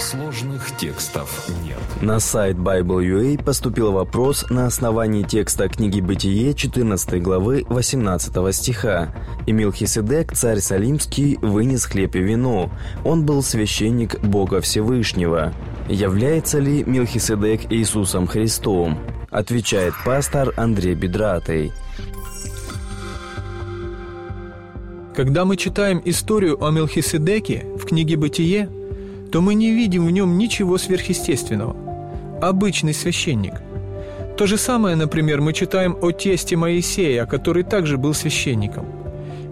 Сложных текстов нет. На сайт Bible.ua поступил вопрос на основании текста книги «Бытие» 14 главы 18 стиха. «И Милхиседек, царь Салимский, вынес хлеб и вино. Он был священник Бога Всевышнего. Является ли Милхиседек Иисусом Христом?» Отвечает пастор Андрей Бедратый. Когда мы читаем историю о Мелхиседеке в книге «Бытие», то мы не видим в нем ничего сверхъестественного. Обычный священник. То же самое, например, мы читаем о тесте Моисея, который также был священником.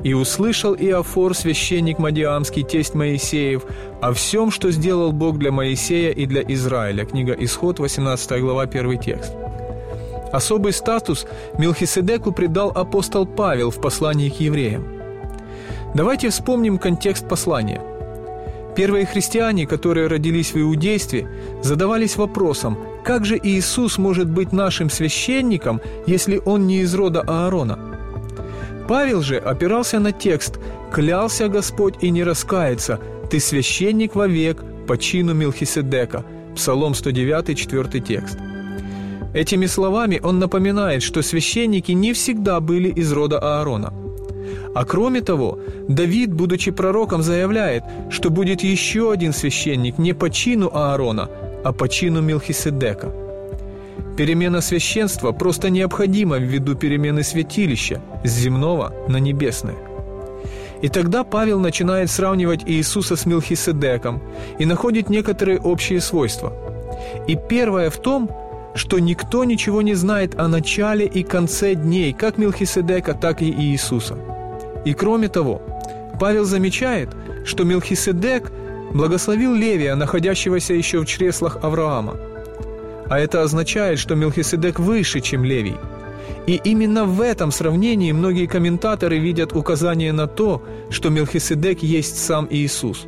«И услышал Иофор, священник Мадиамский, тесть Моисеев, о всем, что сделал Бог для Моисея и для Израиля». Книга Исход, 18 глава, 1 текст. Особый статус Милхиседеку придал апостол Павел в послании к евреям. Давайте вспомним контекст послания – Первые христиане, которые родились в иудействе, задавались вопросом, как же Иисус может быть нашим священником, если он не из рода Аарона? Павел же опирался на текст «Клялся Господь и не раскается, ты священник вовек по чину Милхиседека» Псалом 109, 4 текст. Этими словами он напоминает, что священники не всегда были из рода Аарона – а кроме того, Давид, будучи пророком, заявляет, что будет еще один священник не по чину Аарона, а по чину Милхиседека. Перемена священства просто необходима ввиду перемены святилища с земного на небесное. И тогда Павел начинает сравнивать Иисуса с Милхиседеком и находит некоторые общие свойства. И первое в том, что никто ничего не знает о начале и конце дней, как Милхиседека, так и Иисуса – и кроме того, Павел замечает, что Мелхиседек благословил Левия, находящегося еще в чреслах Авраама. А это означает, что Мелхиседек выше, чем Левий. И именно в этом сравнении многие комментаторы видят указание на то, что Мелхиседек есть сам Иисус.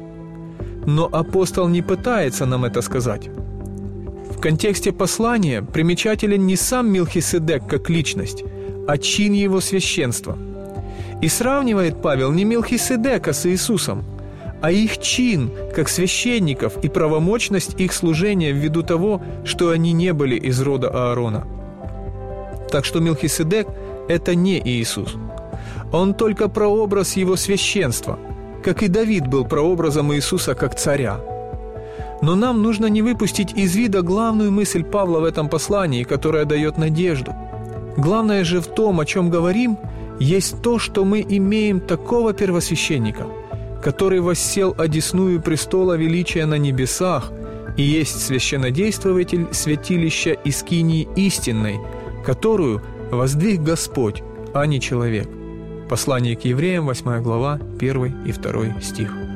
Но апостол не пытается нам это сказать. В контексте послания примечателен не сам Мелхиседек как личность, а чин его священства – и сравнивает Павел не Мелхиседека с Иисусом, а их чин, как священников, и правомочность их служения ввиду того, что они не были из рода Аарона. Так что Мелхиседек – это не Иисус. Он только прообраз его священства, как и Давид был прообразом Иисуса как царя. Но нам нужно не выпустить из вида главную мысль Павла в этом послании, которая дает надежду. Главное же в том, о чем говорим – есть то, что мы имеем такого первосвященника, который воссел одесную престола величия на небесах и есть священнодействователь святилища Искинии истинной, которую воздвиг Господь, а не человек. Послание к евреям, 8 глава, 1 и 2 стих.